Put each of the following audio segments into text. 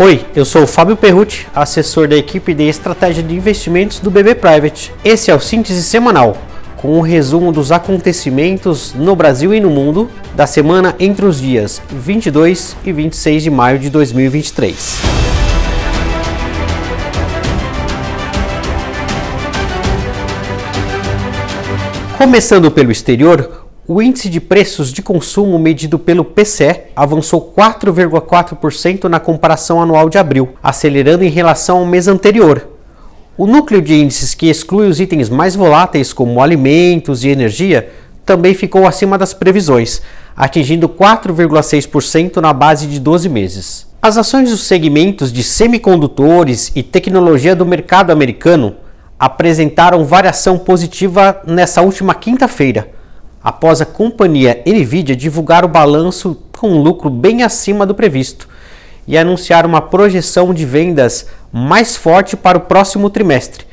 Oi, eu sou o Fábio Perrucci, assessor da equipe de estratégia de investimentos do BB Private. Esse é o síntese semanal, com um resumo dos acontecimentos no Brasil e no mundo da semana entre os dias 22 e 26 de maio de 2023. Começando pelo exterior, o índice de preços de consumo medido pelo PCE avançou 4,4% na comparação anual de abril, acelerando em relação ao mês anterior. O núcleo de índices que exclui os itens mais voláteis, como alimentos e energia, também ficou acima das previsões, atingindo 4,6% na base de 12 meses. As ações dos segmentos de semicondutores e tecnologia do mercado americano apresentaram variação positiva nessa última quinta-feira após a companhia Nvidia divulgar o balanço com um lucro bem acima do previsto e anunciar uma projeção de vendas mais forte para o próximo trimestre,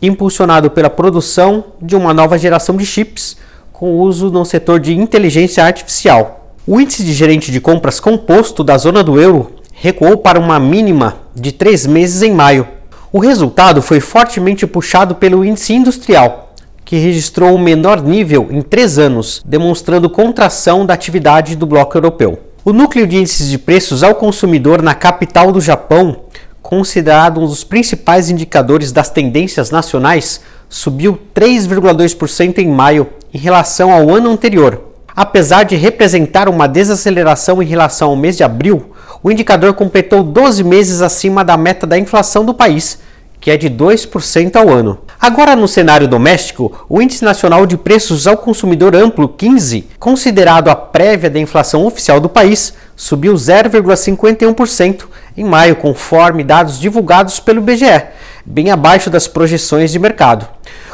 impulsionado pela produção de uma nova geração de chips com uso no setor de inteligência artificial. O índice de gerente de compras composto da zona do euro recuou para uma mínima de três meses em maio. O resultado foi fortemente puxado pelo índice industrial, que registrou o menor nível em três anos, demonstrando contração da atividade do bloco europeu. O núcleo de índices de preços ao consumidor na capital do Japão, considerado um dos principais indicadores das tendências nacionais, subiu 3,2% em maio em relação ao ano anterior. Apesar de representar uma desaceleração em relação ao mês de abril, o indicador completou 12 meses acima da meta da inflação do país, que é de 2% ao ano. Agora, no cenário doméstico, o Índice Nacional de Preços ao Consumidor Amplo 15, considerado a prévia da inflação oficial do país, subiu 0,51% em maio, conforme dados divulgados pelo BGE, bem abaixo das projeções de mercado.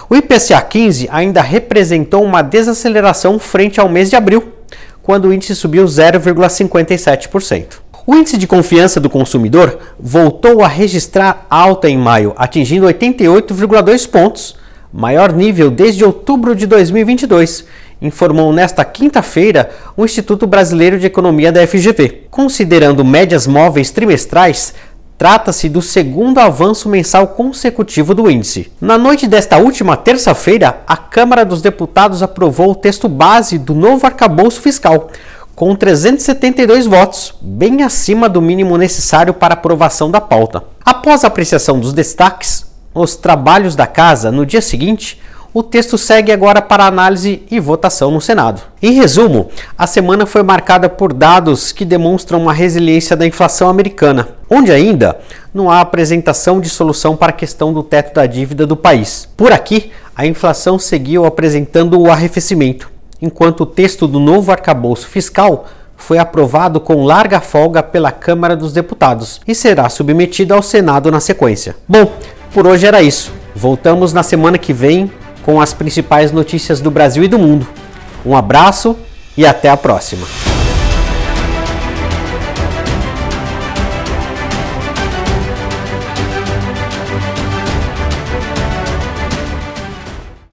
O IPCA 15 ainda representou uma desaceleração frente ao mês de abril, quando o índice subiu 0,57%. O índice de confiança do consumidor voltou a registrar alta em maio, atingindo 88,2 pontos, maior nível desde outubro de 2022, informou nesta quinta-feira o Instituto Brasileiro de Economia da FGV. Considerando médias móveis trimestrais, Trata-se do segundo avanço mensal consecutivo do índice. Na noite desta última terça-feira, a Câmara dos Deputados aprovou o texto base do novo arcabouço fiscal, com 372 votos, bem acima do mínimo necessário para aprovação da pauta. Após a apreciação dos destaques, os trabalhos da casa, no dia seguinte, o texto segue agora para análise e votação no Senado. Em resumo, a semana foi marcada por dados que demonstram uma resiliência da inflação americana, onde ainda não há apresentação de solução para a questão do teto da dívida do país. Por aqui, a inflação seguiu apresentando o arrefecimento enquanto o texto do novo arcabouço fiscal foi aprovado com larga folga pela Câmara dos Deputados e será submetido ao Senado na sequência. Bom, por hoje era isso. Voltamos na semana que vem com as principais notícias do Brasil e do mundo. Um abraço e até a próxima.